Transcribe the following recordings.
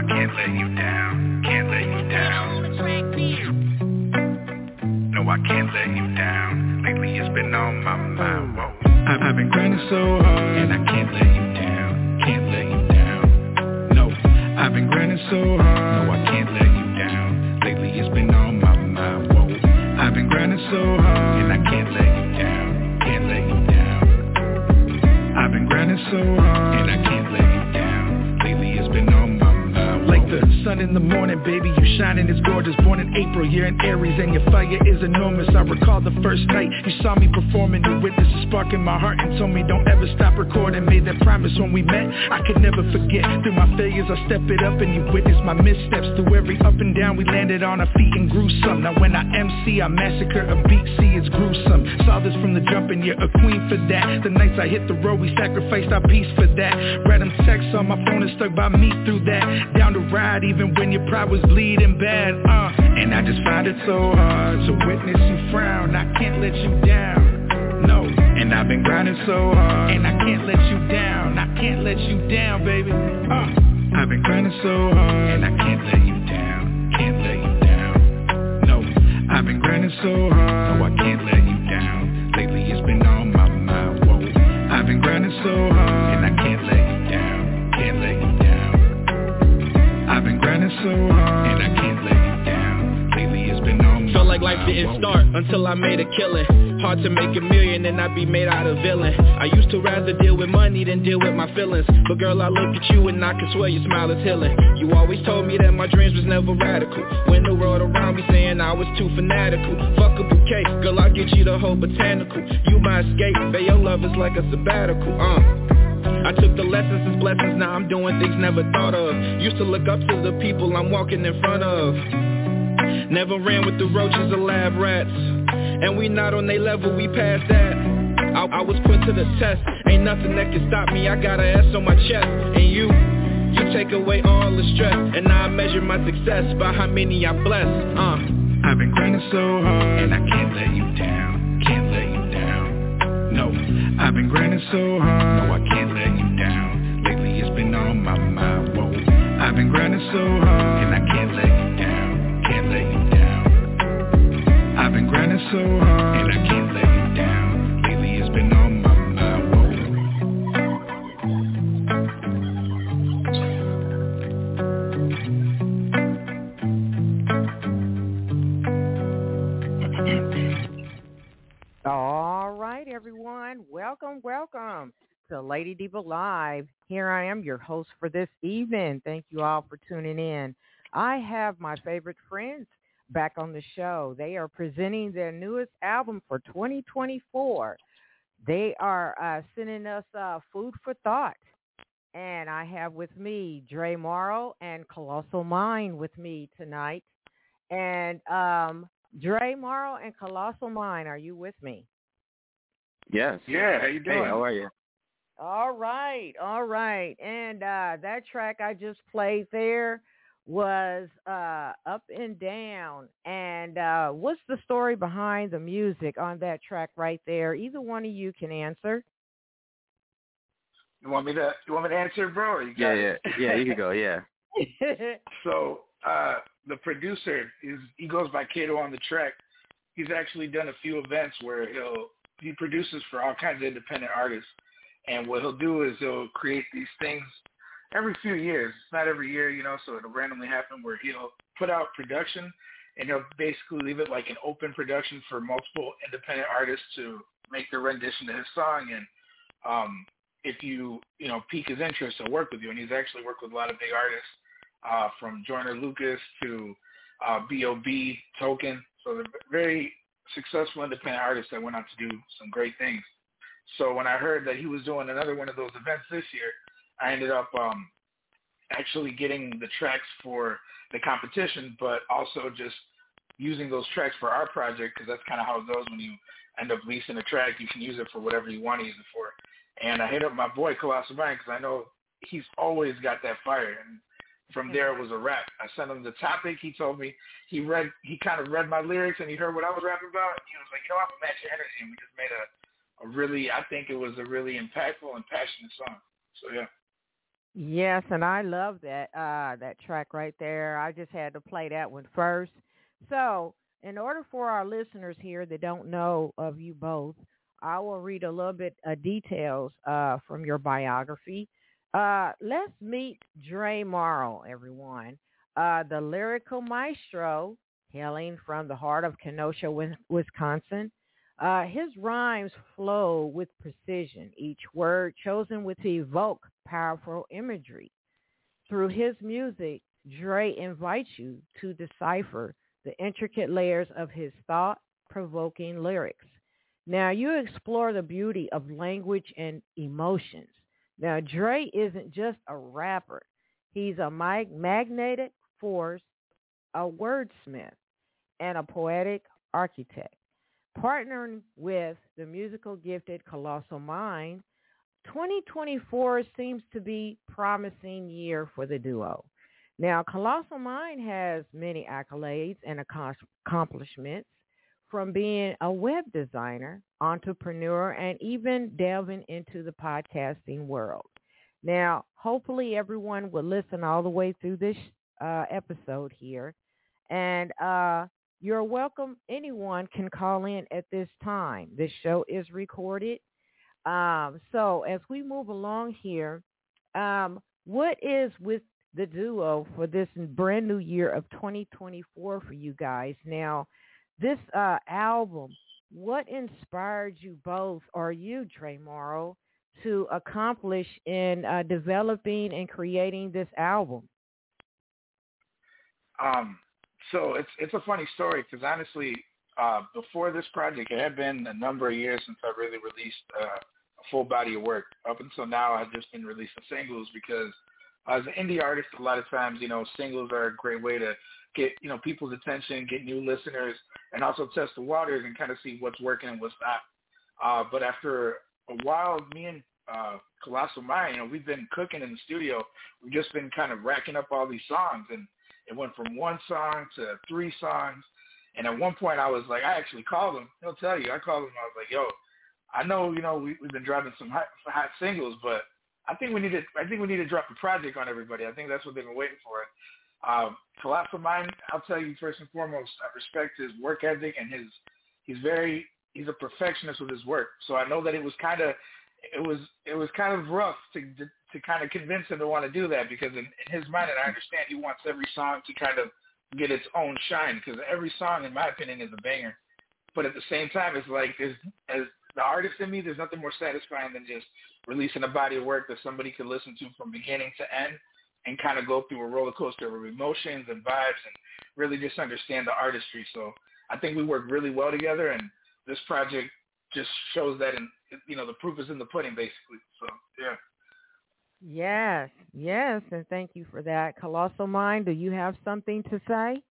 I can't let you down, can't let you down. No, I can't let you down. Lately it's been on my mind. Whoa. I've, I've been grinding so hard, and I can't let you down, can't let you down. No, I've been grinding so hard. No, I can't let you down. Lately it's been on my mind. Whoa. I've been grinding so hard, and I can't let you down, can't let you down. I've been grinding so hard, and I can't sun in the morning, baby, you shining is gorgeous. Born in April, you're in Aries, and your fire is enormous. I recall the first night you saw me performing. You witnessed a spark in my heart and told me don't ever stop recording. Made that promise when we met, I could never forget. Through my failures, I step it up, and you witnessed my missteps. Through every up and down, we landed on our feet and grew some. Now when I MC, I massacre a beat, see it's gruesome. Saw this from the jump, and you're a queen for that. The nights I hit the road, we sacrificed our peace for that. Read them texts on my phone and stuck by me through that. Down the ride, even when your pride was bleeding bad, uh And I just find it so hard to witness you frown I can't let you down, no And I've been grinding so hard And I can't let you down, I can't let you down, baby, uh I've been grinding so hard And I can't let you down, can't let you down. No, I've been grinding so hard no, I can't let you down. Lately it's been on my mind. Whoa, I've been grinding so hard and I can't I've been grinding so hard And I can't let you down. Lately it's been on Felt like life didn't start until I made a killing Hard to make a million and I be made out of villain. I used to rather deal with money than deal with my feelings. But girl I look at you and I can swear your smile is healing. You always told me that my dreams was never radical. When the world around me saying I was too fanatical. Fuck a bouquet, girl I'll get you the whole botanical. You my escape, babe your love is like a sabbatical uh. I took the lessons as blessings, now I'm doing things never thought of. Used to look up to the people I'm walking in front of. Never ran with the roaches or lab rats And we not on they level, we past that. I, I was put to the test. Ain't nothing that can stop me, I got an S on my chest. And you, you take away all the stress. And I measure my success by how many I bless. Uh, I've been grinding so hard. And I can't let you down, can't let you down. No, I've been grinding so hard. No, I can't let you down. Lately it's been on my mind. Whoa, I've been grinding so hard. And I can't let you down, can't let you down. Been grinding so hard And I can't let you down. Lately it's been on my mind. All right, everyone. Welcome, welcome to Lady Diva Live. Here I am, your host for this evening. Thank you all for tuning in. I have my favorite friends back on the show. They are presenting their newest album for 2024. They are uh, sending us uh, food for thought. And I have with me Dre Marro and Colossal Mind with me tonight. And um, Dre Marro and Colossal Mind, are you with me? Yes. Yeah, how you Hey, doing? how are you? All right, all right. And uh, that track I just played there was uh, Up and Down. And uh, what's the story behind the music on that track right there? Either one of you can answer. You want me to you want me to answer, bro? Or you Yeah, yeah, it? yeah. You can go. Yeah. So uh, the producer is he goes by Kato on the track. He's actually done a few events where he'll he produces for all kinds of independent artists, and what he'll do is he'll create these things every few years. It's not every year, you know, so it'll randomly happen where he'll put out production and he'll basically leave it like an open production for multiple independent artists to make their rendition to his song and um if you you know pique his interest he'll work with you and he's actually worked with a lot of big artists uh from Joyner Lucas to uh B.O.B. Token so they're very successful independent artists that went on to do some great things so when I heard that he was doing another one of those events this year I ended up um actually getting the tracks for the competition but also just using those tracks for our project because that's kind of how it goes when you end up leasing a track you can use it for whatever you want to use it for and I hit up my boy Colossal Brian because I know he's always got that fire. And from there it was a rap. I sent him the topic. He told me he read, he kind of read my lyrics and he heard what I was rapping about. And he was like, you know, I'm gonna match your energy. And we just made a, a really, I think it was a really impactful and passionate song. So yeah. Yes, and I love that uh that track right there. I just had to play that one first. So, in order for our listeners here that don't know of you both, I will read a little bit of details uh from your biography. Uh let's meet Dre Marro, everyone. Uh the lyrical maestro hailing from the heart of Kenosha, Wisconsin. Uh, his rhymes flow with precision, each word chosen with to evoke powerful imagery. Through his music, Dre invites you to decipher the intricate layers of his thought-provoking lyrics. Now, you explore the beauty of language and emotions. Now, Dre isn't just a rapper. He's a magnetic force, a wordsmith, and a poetic architect. Partnering with the musical gifted Colossal Mind, 2024 seems to be promising year for the duo. Now, Colossal Mind has many accolades and accomplishments from being a web designer, entrepreneur, and even delving into the podcasting world. Now, hopefully everyone will listen all the way through this uh, episode here. And uh, you're welcome. Anyone can call in at this time. This show is recorded. Um, so as we move along here, um, what is with the duo for this brand new year of 2024 for you guys? Now, this uh, album, what inspired you both, or you, Dre Marro, to accomplish in uh, developing and creating this album? Um, so it's it's a funny story because honestly, uh, before this project, it had been a number of years since I really released uh, a full body of work. Up until now, I've just been releasing singles because as an indie artist, a lot of times, you know, singles are a great way to get, you know, people's attention, get new listeners, and also test the waters and kind of see what's working and what's not. Uh, but after a while, me and uh, Colossal Mind, you know, we've been cooking in the studio. We've just been kind of racking up all these songs, and it went from one song to three songs. And at one point, I was like, I actually called him. He'll tell you. I called him. I was like, Yo, I know, you know, we, we've been dropping some hot, hot singles, but I think we need to. I think we need to drop a project on everybody. I think that's what they've been waiting for. Um, Colossal Mind, I'll tell you first and foremost, I respect his work ethic and his. He's very. He's a perfectionist with his work. So I know that it was kind of. It was it was kind of rough to to kind of convince him to want to do that because in, in his mind, and I understand he wants every song to kind of get its own shine because every song, in my opinion, is a banger. But at the same time, it's like as as the artist in me, there's nothing more satisfying than just releasing a body of work that somebody could listen to from beginning to end and kind of go through a roller coaster of emotions and vibes and really just understand the artistry. So I think we work really well together, and this project just shows that. And you know, the proof is in the pudding, basically. So yeah. Yes, yes, and thank you for that. Colossal Mind, do you have something to say?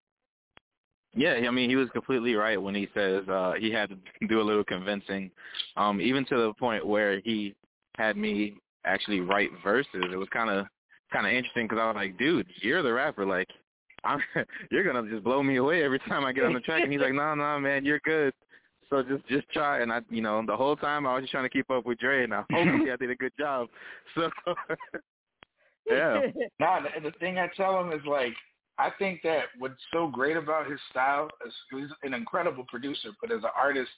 Yeah, I mean, he was completely right when he says uh, he had to do a little convincing, um, even to the point where he had me actually write verses. It was kind of kind of interesting because I was like, dude, you're the rapper. Like, I'm, you're gonna just blow me away every time I get on the track. And he's like, no, no, man, you're good. So just just try, and I, you know, the whole time I was just trying to keep up with Dre, and I hopefully I did a good job. So yeah. Nah, the, the thing I tell him is like, I think that what's so great about his style is he's an incredible producer, but as an artist,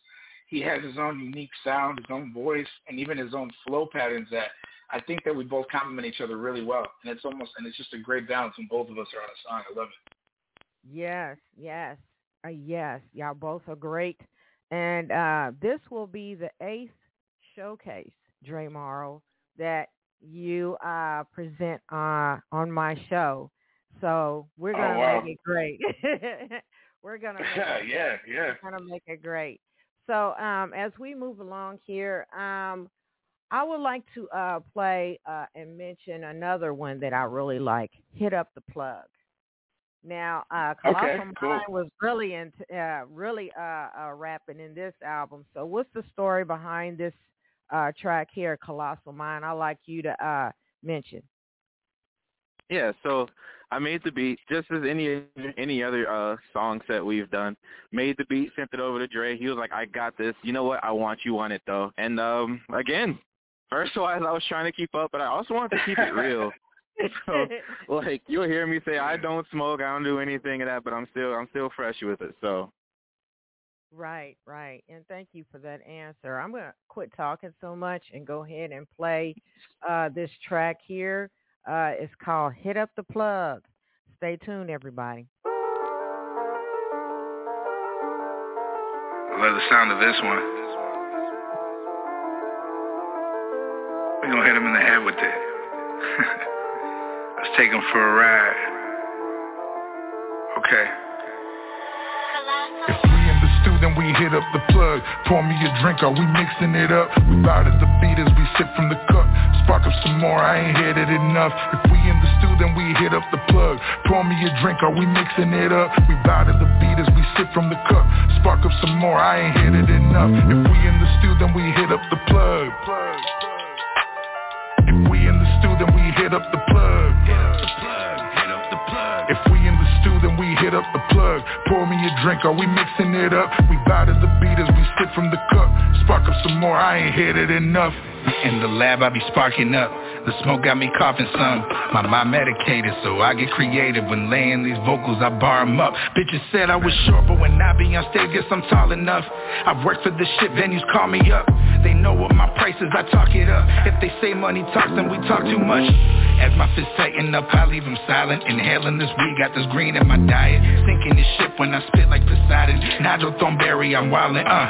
he has his own unique sound, his own voice, and even his own flow patterns that I think that we both complement each other really well. And it's almost and it's just a great balance when both of us are on a song. I love it. Yes, yes, uh, yes. Y'all both are great. And uh, this will be the eighth showcase, Dre Marro, that you uh, present uh, on my show. So we're gonna oh, wow. make it great. we're gonna make yeah, it, yeah, yeah. We're gonna make it great. So um, as we move along here, um, I would like to uh, play uh, and mention another one that I really like. Hit up the plug. Now, uh, Colossal okay, cool. was really into, uh, really uh, uh, rapping in this album. So, what's the story behind this uh, track here, Colossal Mind? I like you to uh, mention. Yeah, so I made the beat just as any any other uh songs that we've done. Made the beat, sent it over to Dre. He was like, "I got this. You know what? I want you on it though." And um again, first wise, I was trying to keep up, but I also wanted to keep it real. so, like you'll hear me say I don't smoke, I don't do anything of that, but I'm still I'm still fresh with it. So Right, right. And thank you for that answer. I'm going to quit talking so much and go ahead and play uh, this track here. Uh, it's called Hit Up the Plug. Stay tuned, everybody. I love the sound of this one. We're going to hit him in the head with it. Let's take him for a ride. Okay. If we in the stew, then we hit up the plug. Pour me a drink, are we mixing it up? We to the beat as we sip from the cup. Spark up some more, I ain't hit it enough. If we in the stew, then we hit up the plug. Pour me a drink, are we mixing it up? We to the beat as we sip from the cup. Spark up some more, I ain't hit it enough. If we in the stew, then we hit up the plug. If we in the stew, then we hit up the plug. Up plug. Pour me a drink, are we mixing it up? We bow to the beat as we sip from the cup. Spark up some more, I ain't hit it enough. In the lab, I be sparking up. The smoke got me coughing some. My mind medicated, so I get creative. When laying these vocals, I bar 'em up. Bitches said I was short, but when I be on stage, guess I'm tall enough. I've worked for this shit, venues call me up. They know what my price is, I talk it up. If they say money talks, then we talk too much. As my fists tighten up, I leave them silent. Inhaling this weed, got this green in my diet. Sinking this shit when I spit like Poseidon. Nigel Thornberry, I'm wildin', uh.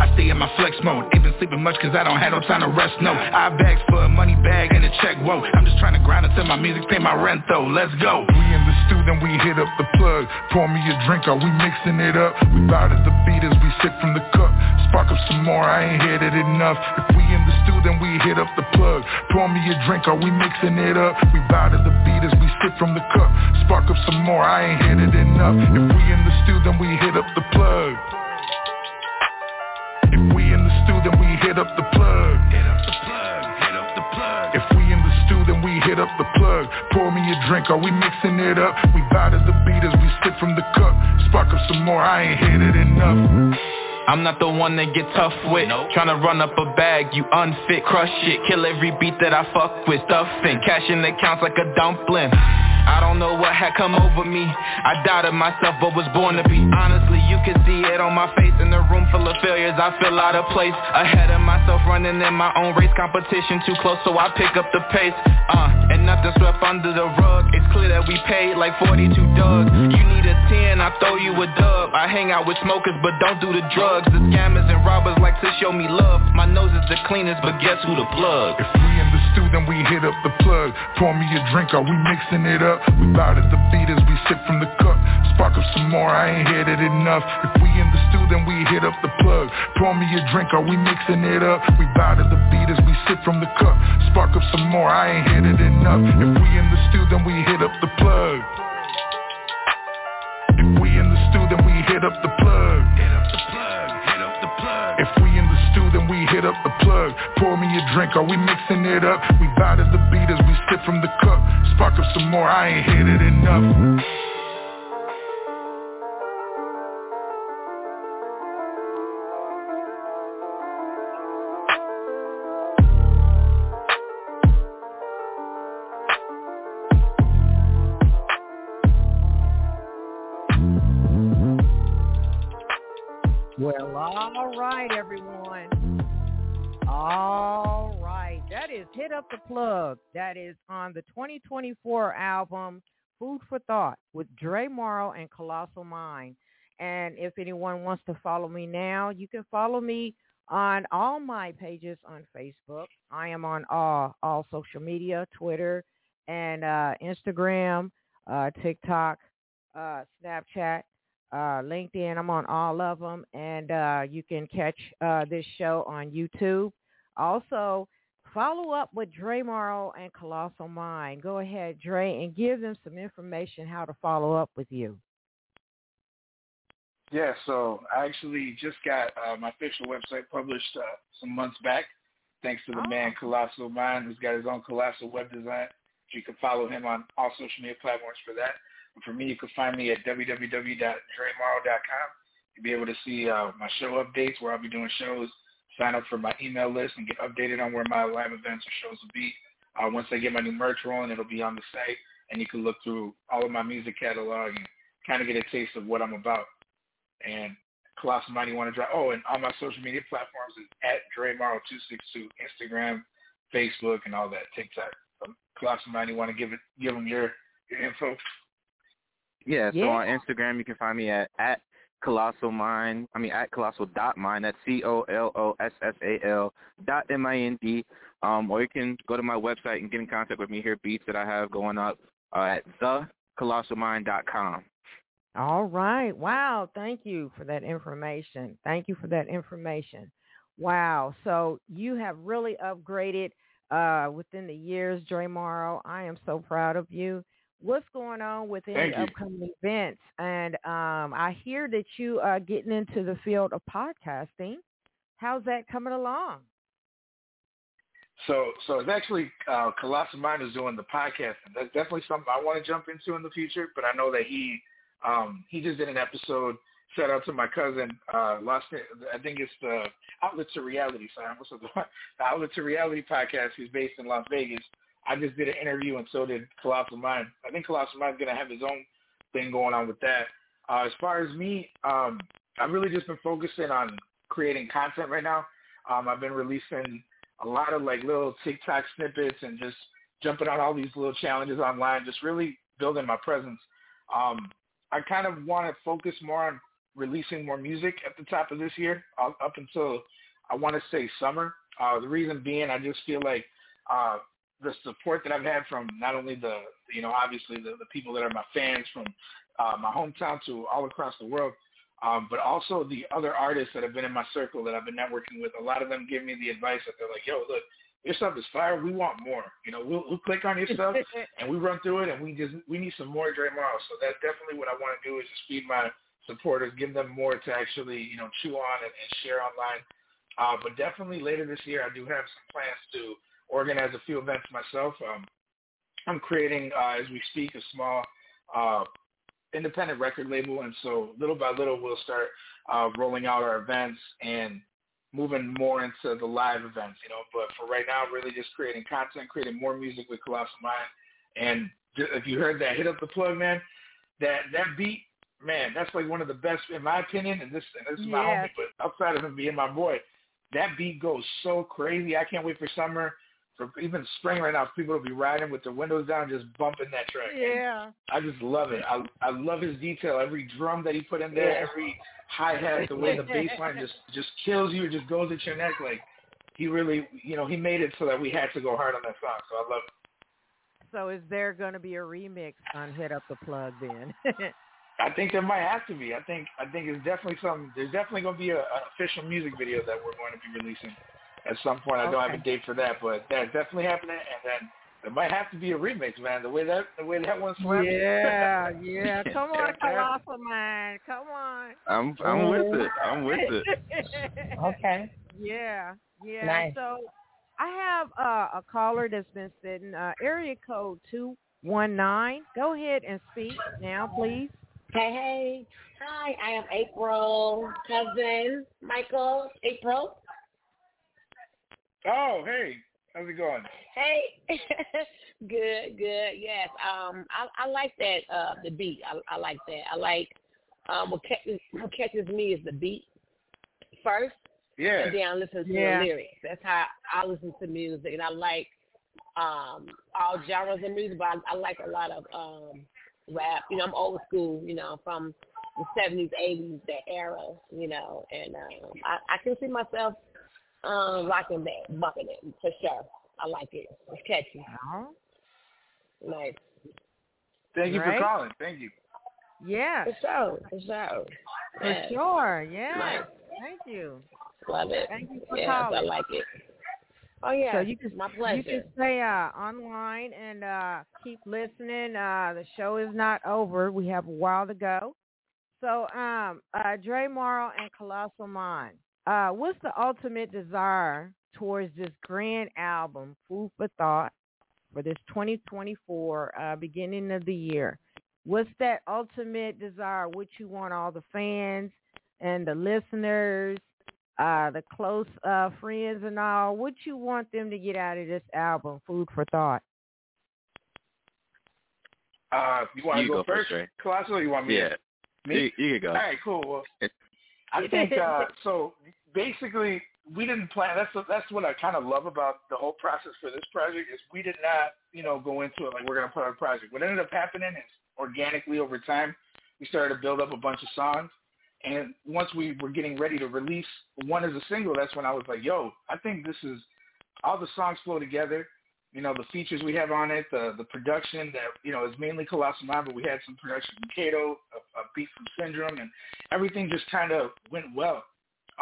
I stay in my flex mode. Ain't been sleeping much cause I don't have no time to rest, no. I bags for a money bag and a check, whoa. I'm just trying to grind until my music pay my rent though. Let's go. We in the stew, then we hit up the plug. Pour me a drink, are we mixing it up? We bow to the beat as we sip from the cup. Spark up some more, I ain't hit it enough. If we in the stew, then we hit up the plug. Pour me a drink, are we mixing it up? We bow to the beat as we sip from the cup. Spark up some more, I ain't hit it enough. If we in the stew, then we hit up the plug. If we in the stew, then we hit up the plug. If we in the stew, then we hit up the plug. Pour me a drink, are we mixing it up? We bow to the beat as we sip from the cup. Spark up some more, I ain't hit it enough. I'm not the one that get tough with. Tryna run up a bag, you unfit, crush it, Kill every beat that I fuck with Stuffing, cash in accounts like a dumpling. I don't know what had come over me. I doubted myself but was born to be. Honestly, you can see it on my face In a room full of failures, I feel out of place Ahead of myself, running in my own race. Competition too close, so I pick up the pace. Uh, And nothing swept under the rug. It's clear that we paid like 42 dugs. You need a 10, I throw you a dub. I hang out with smokers but don't do the drugs The scammers and robbers like to show me love My nose is the cleanest, but guess who the plug? If we in the stew, then we hit up the plug. Pour me a drink, are we mixing it up? We bow to the beat as we sip from the cup. Spark up some more, I ain't hit it enough. If we in the stew, then we hit up the plug. Pour me a drink, are we mixing it up? We bow to the beat as we sip from the cup. Spark up some more, I ain't hit it enough. If we in the stew, then we hit up the plug. If we in the stew, then we hit up the plug. Hit up the plug. Pour me a drink, are we mixing it up? We bow to the beat as we sip from the cup. Spark up some more, I ain't hit it enough. Well, all right, everyone. All right. That is Hit Up the Plug. That is on the 2024 album Food for Thought with Dre Marro and Colossal Mind. And if anyone wants to follow me now, you can follow me on all my pages on Facebook. I am on all, all social media, Twitter and uh, Instagram, uh, TikTok, uh, Snapchat uh, LinkedIn. I'm on all of them, and uh, you can catch uh, this show on YouTube. Also, follow up with Dre Marro and Colossal Mind. Go ahead, Dre, and give them some information how to follow up with you. Yeah, so I actually just got uh, my official website published uh, some months back, thanks to the Oh. man Colossal Mind, who's got his own Colossal Web Design. You can follow him on all social media platforms for that. And for me, you can find me at www.dremarro.com. You'll be able to see uh, my show updates, where I'll be doing shows, sign up for my email list, and get updated on where my live events or shows will be. Uh, once I get my new merch rolling, it'll be on the site, and you can look through all of my music catalog and kind of get a taste of what I'm about. And Colossal Mind, you want to drop? Oh, and all my social media platforms is at Dremarro262, Instagram, Facebook, and all that, TikTok. So Colossal Mind, you want to give it, give them your your info? Yeah, Yeah. so on Instagram you can find me at at colossal mind. I mean at colossal dot mind. That's C O L O S S A L dot M I N D. Um, or you can go to my website and get in contact with me. Hear beats that I have going up uh, at com. All right. Wow. Thank you for that information. Thank you for that information. Wow. So you have really upgraded uh, within the years, Dre Marro. I am so proud of you. What's going on with any upcoming events? And um, I hear that you are getting into the field of podcasting. How's that coming along? So, so it's actually uh, Colossal Mind is doing the podcasting. That's definitely something I want to jump into in the future. But I know that he um, he just did an episode. Shout out to my cousin. Uh, Lost. I think it's the Outlet to Reality. Sorry, said the, the Outlet to Reality podcast. He's based in Las Vegas. I just did an interview, and so did Colossal Mind. I think Colossal Mind's gonna have his own thing going on with that. Uh, as far as me, um, I've really just been focusing on creating content right now. Um, I've been releasing a lot of like little TikTok snippets and just jumping on all these little challenges online, just really building my presence. Um, I kind of want to focus more on releasing more music at the top of this year, up until I want to say summer. Uh, the reason being, I just feel like uh, the support that I've had from not only the, you know, obviously the, the people that are my fans from uh, my hometown to all across the world, um, but also the other artists that have been in my circle that I've been networking with. A lot of them give me the advice that they're like, "Yo, look, your stuff is fire. We want more. You know, we'll, we'll click on your stuff and we run through it, and we just we need some more Dre Marro. So that's definitely what I want to do is just feed my supporters, give them more to actually you know chew on and, and share online. Uh, but definitely later this year, I do have some plans to organize a few events myself. Um, I'm creating uh, as we speak a small uh, independent record label, and so little by little we'll start uh, rolling out our events and moving more into the live events, you know. But for right now, really just creating content, creating more music with Colossal Mind. And if you heard that, hit up the plug, man. That that beat, man, that's like one of the best in my opinion. And this and this is my Yes. homie, but outside of him being my boy, that beat goes so crazy. I can't wait for summer. For even spring right now, people will be riding with their windows down, just bumping that track. Yeah. I just love it. I I love his detail. Every drum that he put in there, Yeah. every hi hat, the way the bass line just just kills you, it just goes at your neck. Like he really, you know, he made it so that we had to go hard on that song. So I love it. So is there going to be a remix on Hit Up the Plug then? I think there might have to be. I think I think it's definitely something. There's definitely going to be a, an official music video that we're going to be releasing at some point. I don't have a date for that, but that's definitely happening. And then there might have to be a remix, man. The way that the way that one slapped. yeah, yeah. Come on, Colossal Man. Come on. I'm I'm with it. I'm with it. Okay. Yeah, yeah. Nice. So I have uh, a caller that's been sitting, uh, area code 219. Go ahead and speak now, please. Hey, hey. Hi, I am April, cousin Michael. April. Oh, hey, how's it going? Hey. good, good. Yes. Um, I, I like that. Uh, the beat. I, I like that. I like. Um, what catches what catches me is the beat first, Yeah. and then I listen to Yeah. the lyrics. That's how I listen to music, and I like um all genres of music, but I, I like a lot of um rap. You know, I'm old school. You know, from the seventies, eighties, that era. You know, and um, I, I can see myself um rocking that, bucking it for sure. I like it. It's catchy. Oh, Nice. Thank you Right. for calling. Thank you. yeah, For sure. For sure. for Yes. sure. Yeah. Nice. Thank you. Love it. Thank you for Yes, calling. I like it. Oh yeah. So you can my you can stay uh, online and uh, keep listening. Uh, the show is not over. We have a while to go. So, um, uh, Dre Marro and Colossal Mind. Uh, what's the ultimate desire towards this grand album, Food for Thought, for this 2024 uh, beginning of the year? What's that ultimate desire? What you want all the fans and the listeners uh, the close uh, friends and all, what you want them to get out of this album, Food for Thought? Uh, you want to go, go, first, first Colossal, you want me? Yeah. To, me? You, you can go. All right, cool. Well, I think uh, so. Basically, we didn't plan. That's that's what I kind of love about the whole process for this project is we did not, you know, go into it like we're gonna put out a project. What ended up happening is organically over time, we started to build up a bunch of songs, and once we were getting ready to release one as a single, that's when I was like, yo, I think this is all the songs flow together you know, the features we have on it, the the production that, you know, is mainly Colossal Mind, but we had some production from Kato, a, a beat from Syndrome, and everything just kind of went well.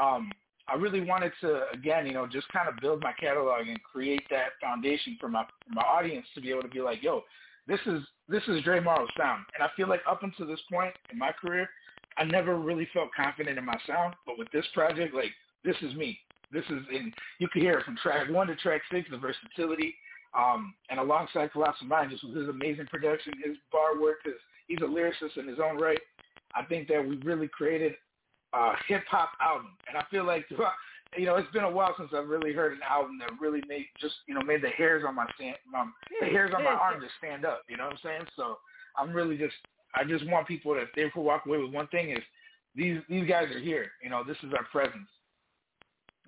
Um, I really wanted to, again, you know, just kind of build my catalog and create that foundation for my for my audience to be able to be like, yo, this is this is Dre Marro's sound. And I feel like up until this point in my career, I never really felt confident in my sound. But with this project, like, this is me. This is, and you can hear it from track one to track six, the versatility, um, and alongside Colossal Mind, just with his amazing production, his bar work, because he's a lyricist in his own right, I think that we really created a hip hop album. And I feel like, you know, it's been a while since I've really heard an album that really made just, you know, made the hairs on my stand, um, the hairs on my arm just stand up. You know what I'm saying? So I'm really just, I just want people that they could walk away with one thing is these these guys are here. You know, this is our presence.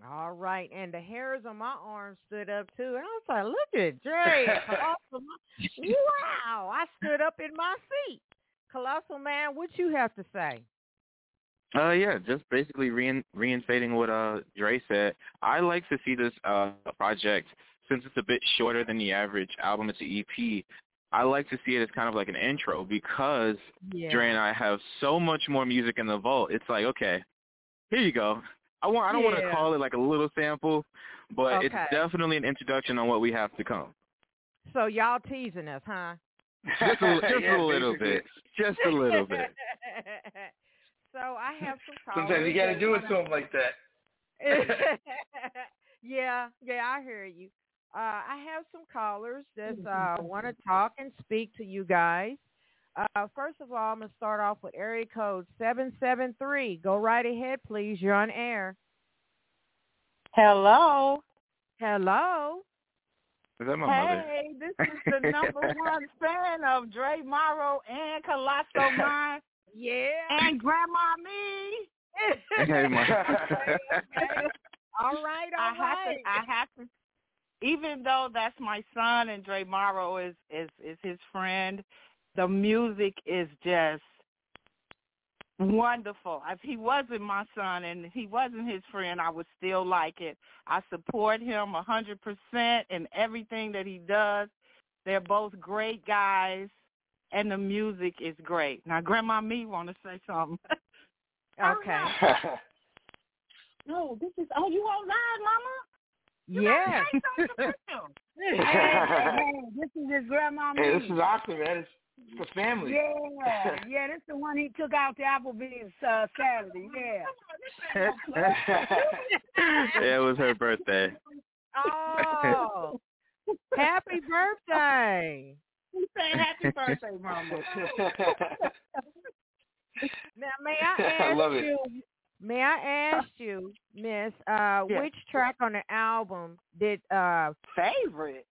All right, and the hairs on my arm stood up too, and I was like, "Look at Dre, Colossal Wow!" I stood up in my seat. Colossal man, what you have to say? Uh, yeah, just basically rein, reinstating what uh Dre said. I like to see this uh project since it's a bit shorter than the average album. It's an EP. I like to see it as kind of like an intro because yeah. Dre and I have so much more music in the vault. It's like, okay, here you go. I want I don't yeah. want to call it like a little sample, but okay. it's definitely an introduction on what we have to come. So y'all teasing us, huh? Just a, just yeah, a little bit. Just a little bit. so I have some callers. Sometimes you got to do it wanna- to him like that. yeah, yeah, I hear you. Uh, I have some callers that uh, want to talk and speak to you guys. Uh, first of all, I'm going to start off with area code 773. Go right ahead, please. You're on air. Hello. Hello. Is that my mother? Hey, this is the number one fan of Dre Marro and Colosso Mine Yeah. and Grandma Me. Hey, ma. all right, I all have to. I have to. Even though that's my son and Dre Marro is is is his friend, the music is just wonderful. If he wasn't my son and he wasn't his friend, I would still like it. I support him a hundred percent in everything that he does. They're both great guys, and the music is great. Now, Grandma Me want to say something. Oh, okay. no, this is. Oh, you on live, Mama? You Yeah. gotta say something special. hey, hey, this is his Grandma Me. hey, this is awesome, man. It's, it's a family. Yeah, yeah, that's the one he took out to Applebee's uh, Saturday. Yeah. yeah, it was her birthday. Oh, happy birthday. We say happy birthday, Mama. Now, may I I ask love it. you? May I ask you, Miss, uh, Yes. which track on the album did uh Favorite.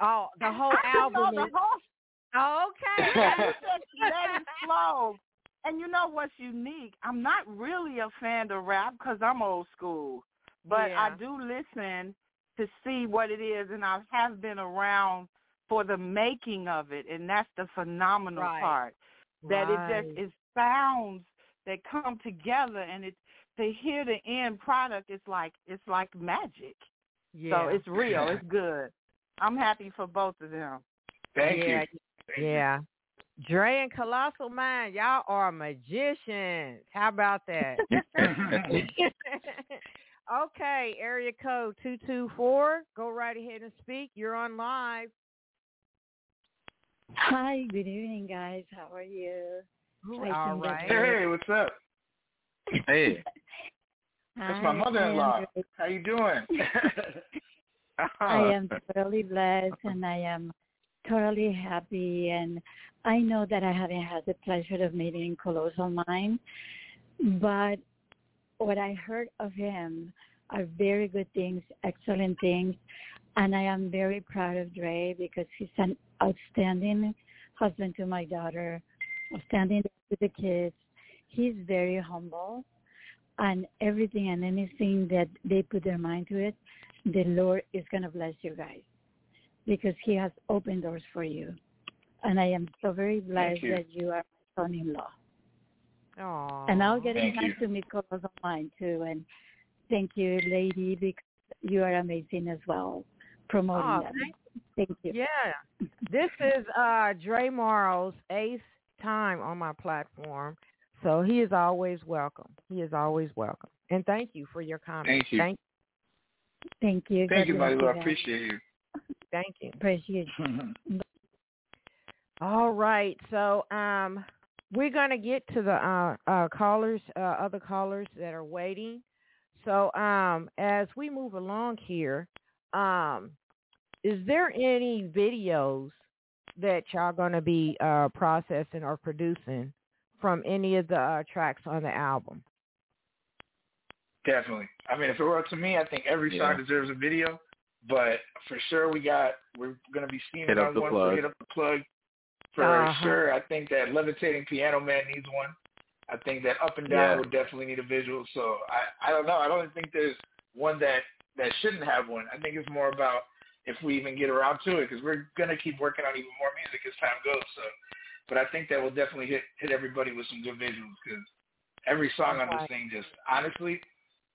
oh the whole I didn't know album the is whole okay. Yeah, you let it flow. And you know what's unique? I'm not really a fan of rap because I'm old school, but I do listen to see what it is, and I have been around for the making of it, and that's the phenomenal Right. part. That it just it sounds that come together, and it to hear the end product, it's like it's like magic. yeah. So it's real. It's good. I'm happy for both of them. Thank yeah, you. Thank you. Yeah. Dre and Colossal Mind, y'all are magicians. How about that? okay, area code 224. Go right ahead and speak. You're on live. Hi, good evening, guys. How are you? I All think that's right. Hey, what's up? Hey. That's my mother-in-law. I am, very- How you doing? I am totally blessed and I am totally happy. And I know that I haven't had the pleasure of meeting Colossal Mind, but what I heard of him are very good things, excellent things, and I am very proud of Dre because he's an outstanding husband to my daughter, outstanding to the kids. He's very humble, and everything and anything that they put their mind to it, the Lord is going to bless you guys because He has opened doors for you. And I am so very blessed you. that you are my son-in-law. Aww. And I'll get in touch you. to meet Carlos online too. And thank you, lady, because you are amazing as well, promoting Aw, them. thank Thank you. Yeah. This is uh Dre Marro's eighth time on my platform. So he is always welcome. He is always welcome. And thank you for your comments. Thank you. Thank, Thank you. Thank God you, bless Marilu. I appreciate you. Thank you. Appreciate you. All right. So um we're gonna get to the uh, uh callers, uh, other callers that are waiting. So um as we move along here, um is there any videos that y'all gonna be uh processing or producing from any of the uh, tracks on the album? Definitely. I mean, if it were up to me, I think every song deserves a video. But for sure, we got we're gonna be steaming Hit up on the one plug. for hit up the plug. For Uh-huh. sure, I think that levitating piano man needs one. I think that up and down Yeah. would definitely need a visual. So I I don't know. I don't think there's one that that shouldn't have one. I think it's more about if we even get around to it because we're gonna keep working on even more music as time goes. So, but I think that will definitely hit hit everybody with some good visuals because every song on this thing just honestly,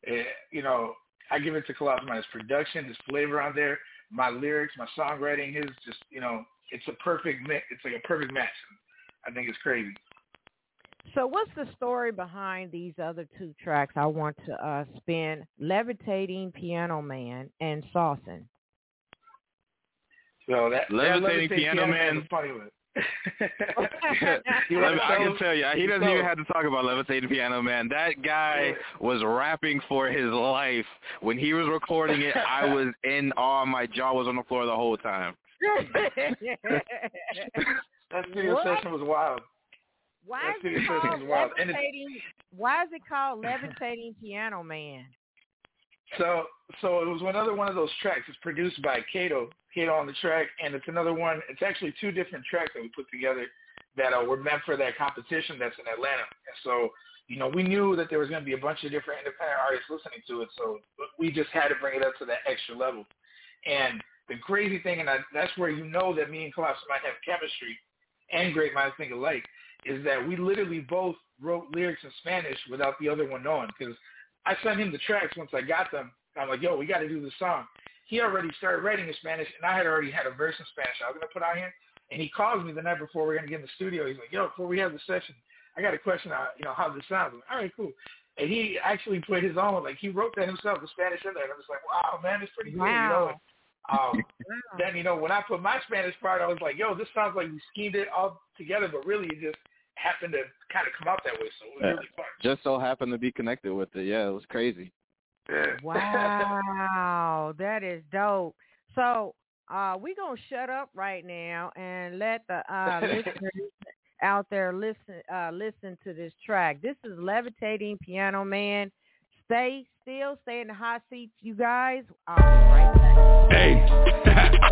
it, you know, I give it to Colossus his production, his flavor on there, my lyrics, my songwriting, his just you know, it's a perfect mix. It's like a perfect match. I think it's crazy. So what's the story behind these other two tracks I want to uh spin? Levitating Piano Man and Saucin'. So that that Levitating Piano Man. is funny one. Let I can tell you, he doesn't so- even have to talk about Levitating Piano Man. That guy was rapping for his life. When he was recording it, I was in awe. My jaw was on the floor the whole time. That studio What? session was wild. Why That is studio it session called was wild. And levitating? Why is it called levitating piano man? So so it was another one of those tracks. It's produced by Kato, Kato on the track, and it's another one. It's actually two different tracks that we put together that uh, were meant for that competition that's in Atlanta. And so you know we knew that there was going to be a bunch of different independent artists listening to it, so we just had to bring it up to that extra level. And the crazy thing, and I, that's where you know that me and Colossus might have chemistry, and Great Minds Think Alike, is that we literally both wrote lyrics in Spanish without the other one knowing because I sent him the tracks once I got them. I'm like, yo, we got to do this song. He already started writing in Spanish, and I had already had a verse in Spanish I was going to put out here. And he calls me the night before we're going to get in the studio. He's like, yo, before we have the session, I got a question on, you know, how this sounds. I'm like, all right, cool. And he actually put his own, like he wrote that himself, the Spanish in there. And I was like, wow, man, it's pretty cool. You know, Wow. and, um, then, you know, when I put my Spanish part, I was like, yo, this sounds like we schemed it all together, but really it just happened to kind of come out that way. So it was Yeah. really fun. Just so happened to be connected with it. Yeah, it was crazy. Yeah. Wow, that is dope. So uh we're gonna shut up right now and let the uh listeners out there listen uh listen to this track. This is Levitating Piano Man. Stay still, stay in the hot seats, you guys. I'll be right back. Hey.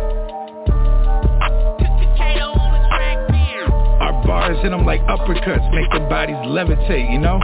Our bars hit them like uppercuts, make their bodies levitate, you know?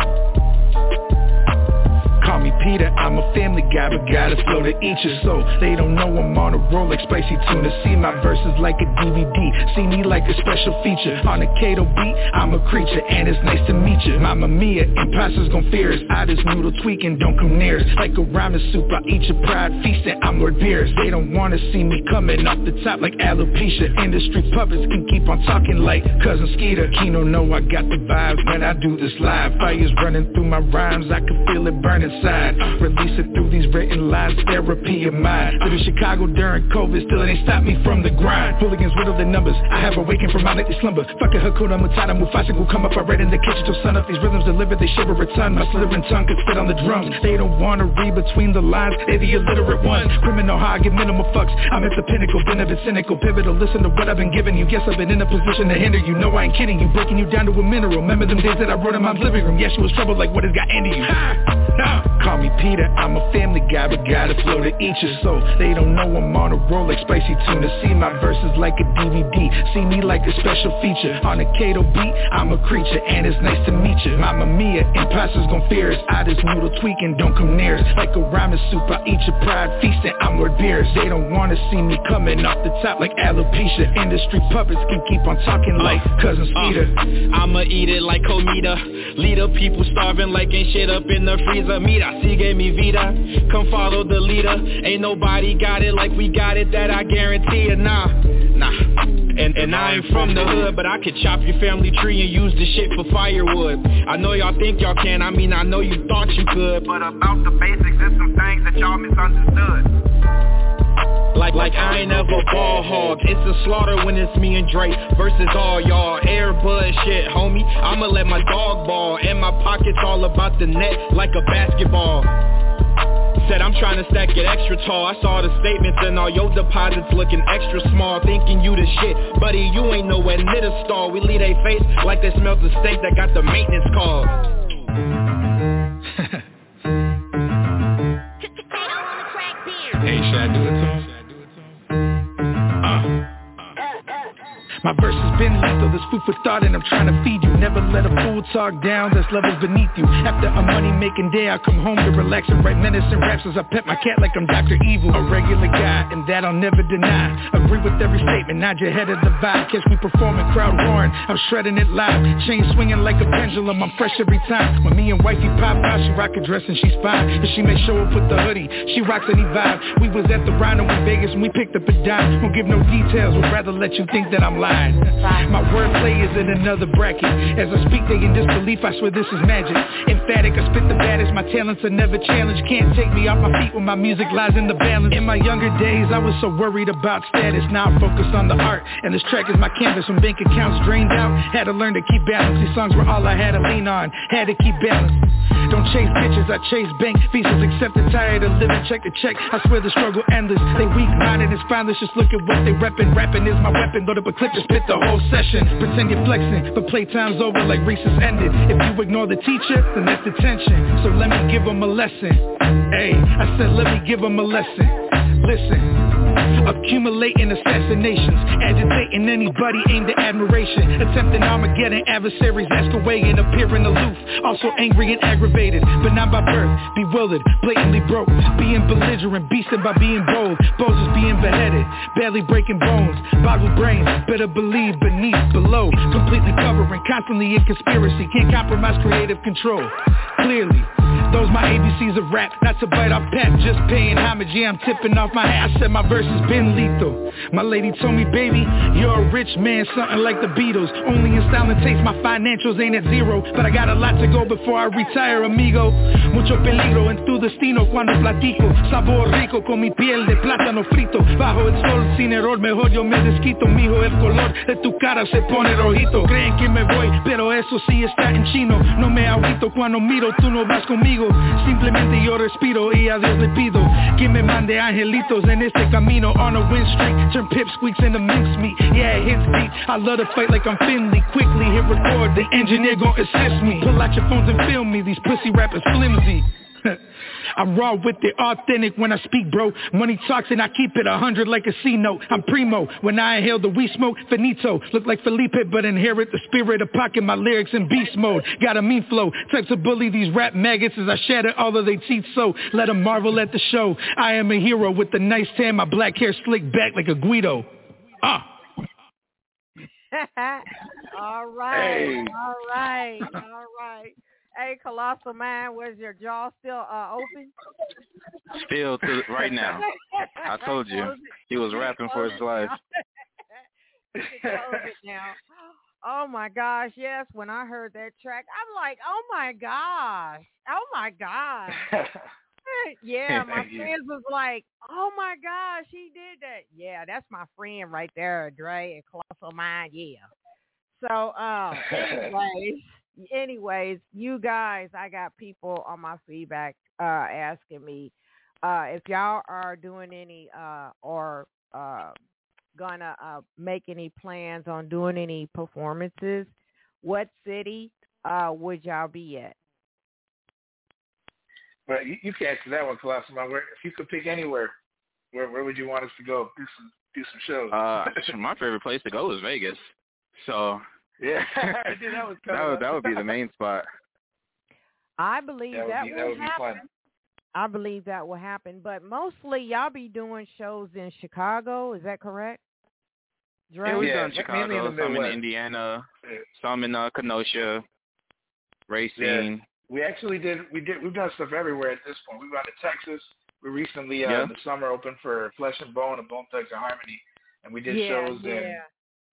Peter, I'm a family guy, but got a flow to each your soul. They don't know I'm on a roll like spicy tuna. See my verses like a DVD. See me like a special feature. On a Kato beat, I'm a creature, and it's nice to meet you. Mama Mia, imposters gon' fear us. I just noodle tweaking, don't come near us. Like a ramen soup, I eat your pride feasting. I'm Lord Beers. They don't wanna see me coming off the top like alopecia. Industry puppets can keep on talking like cousin Skeeter. Kino know I got the vibes when I do this live. Fire's running through my rhymes, I can feel it burn inside. Release it through these written lines, therapy of mine. Live in Chicago during COVID, still it ain't stopped me from the grind. Hooligans riddle the numbers, I have awakened from my nightly slumber. Fucking Hakuna Matata, Mufasa will come up, I read in the kitchen till sun up. These rhythms deliver, they shiver a ton. My slithering tongue could spit on the drums. They don't wanna read between the lines, they the illiterate ones. Criminal I give minimal fucks. I'm at the pinnacle, been a bit cynical, pivotal. Listen to what I've been giving you. Guess I've been in a position to hinder you. No, I ain't kidding you, breaking you down to a mineral. Remember them days that I wrote in my living room? yes she was troubled like what has got into you. Ha! Nah, call me Peter, I'm a family guy, but gotta flow to eat your soul. They don't know I'm on a roll like spicy tuna. See my verses like a DVD. See me like a special feature. On a Kato beat, I'm a creature, and it's nice to meet you. Mama Mia, imposters gon' fear us. I just noodle tweaking, don't come near us. Like a ramen soup, I eat your pride, feasting, I'm Lord Beers. They don't wanna see me coming off the top like alopecia. Industry puppets can keep on talking like cousins uh, Peter. I'ma eat it like Comida. Leader, people starving like ain't shit up in the freezer. Meat I see gave me Vita. Come follow the leader. Ain't nobody got it like we got it, that I guarantee it. Nah, nah. And, and I ain't from the hood, but I could chop your family tree and use the shit for firewood. I know y'all think y'all can, I mean I know you thought you could. But about the basics, there's some things that y'all misunderstood. Like, like I ain't ever ball hog It's a slaughter when it's me and Drake Versus all y'all. Airbud shit, homie. I'ma let my dog ball And my pockets all about the net Like a basketball. Said I'm trying to stack it extra tall. I saw the statements and all your deposits looking extra small. Thinking you the shit. Buddy, you ain't nowhere near the stall We leave they face like they smelled the steak that got the maintenance call My verse has been lethal, there's food for thought and I'm trying to feed you. Never let a fool talk down, there's levels beneath you. After a money making day, I come home to relax and write medicine raps As I pet my cat like I'm Dr. Evil. A regular guy, and that I'll never deny. Agree with every statement, nod your head at the vibe. Catch me performing, crowd roaring, I'm shredding it live. Chain swinging like a pendulum, I'm fresh every time. When me and wifey pop out, she rock a dress and she's fine. And she may show up with the hoodie, she rocks any vibe. We was at the Rhino in Vegas and we picked up a dime. Won't give no details, would rather let you think that I'm lying my wordplay is in another bracket. As I speak they in disbelief, I swear this is magic. Emphatic, I spit the baddest, my talents are never challenged. Can't take me off my feet when my music lies in the balance. In my younger days I was so worried about status. Now I'm focused on the art. And this track is my canvas. When bank accounts drained out Had to learn to keep balance. These songs were all I had to lean on. Had to keep balance. Don't chase bitches, I chase bank Visas accepted, tired of living check to check. I swear the struggle endless. They weak-minded, it's fine, let's just look at what they reppin' Rapping is my weapon, load up a clip, just spit the whole session. Pretend you're flexing, but playtime's over like recess ended. If you ignore the teacher, then that's detention. So let me give them a lesson. Hey, I said let me give them a lesson. Listen Accumulating assassinations. Agitating anybody aimed at admiration. Attempting Armageddon Adversaries. And appearing aloof Also angry and aggravated But not by birth. Bewildered, blatantly broke. Being belligerent, beasting by being bold. Bozos being beheaded Barely breaking bones. Boggled brains Better believe beneath, below. Completely covering Constantly in conspiracy. Can't compromise creative control. Clearly Those my ABCs of rap. Not to bite off pep Just paying homage. Yeah I'm tipping off my hat. I said my verse has been lethal. My lady told me, baby, you're a rich man, something like the Beatles. Only in style and taste, my financials ain't at zero. But I got a lot to go before I retire, amigo. Mucho peligro en tu destino cuando platico. Sabor rico con mi piel de plátano frito. Bajo el sol sin error, mejor yo me desquito. Mijo, el color de tu cara se pone rojito. Creen que me voy, pero eso sí está en chino. No me agüito cuando miro, tú no vas conmigo Simplemente yo respiro y a Dios le pido Que me mande angelitos en este camino. On a win streak Turn pipsqueaks into mincemeat Yeah, it hits deep I love to fight like I'm Finley. Quickly hit record, the engineer gon' assist me. Pull out your phones and film me. These pussy rappers flimsy I'm raw with it, authentic when I speak, bro. Money talks and I keep it a hundred like a C note. I'm primo. When I inhale the weed smoke, finito. Look like Felipe, but inherit the spirit of pocket my lyrics in beast mode. Got a mean flow. Types to bully these rap maggots as I shatter all of their teeth so let them marvel at the show. I am a hero with the nice tan, my black hair slicked back like a Guido. Ah. all right, hey. all right, all right. Hey, Colossal Man, was your jaw still uh, open? Still to right now. I told you he was rapping for his life. now. Oh my gosh, yes. When I heard that track, I'm like, oh my gosh, oh my gosh. yeah, my friends was like, oh my gosh, he did that. Yeah, that's my friend right there, Dre and Colossal Mind. Yeah. So, um, anyways anyways, you guys, I got people on my feedback uh, asking me uh, if y'all are doing any uh, or uh, gonna uh, make any plans on doing any performances. What city uh, would y'all be at? Well, you, you can answer that one, Colossal Mind. Where if you could pick anywhere, where where would you want us to go do some do some shows? Uh, my favorite place to go is Vegas. So yeah, Dude, that was that would that would be the main spot. I believe that would that be, will that would be happen. fun. I believe that will happen, but mostly y'all be doing shows in Chicago. Is that correct? Dre? Yeah, we've Yeah, done mainly in Chicago, the some in Indiana, Yeah. some in uh, Kenosha, Racine. We actually did. We did. We've done stuff everywhere at this point. We've gone to Texas. We recently, uh, Yeah. in the summer, opened for Flesh and Bone and Bone Thugs and Harmony, and we did yeah, shows yeah. in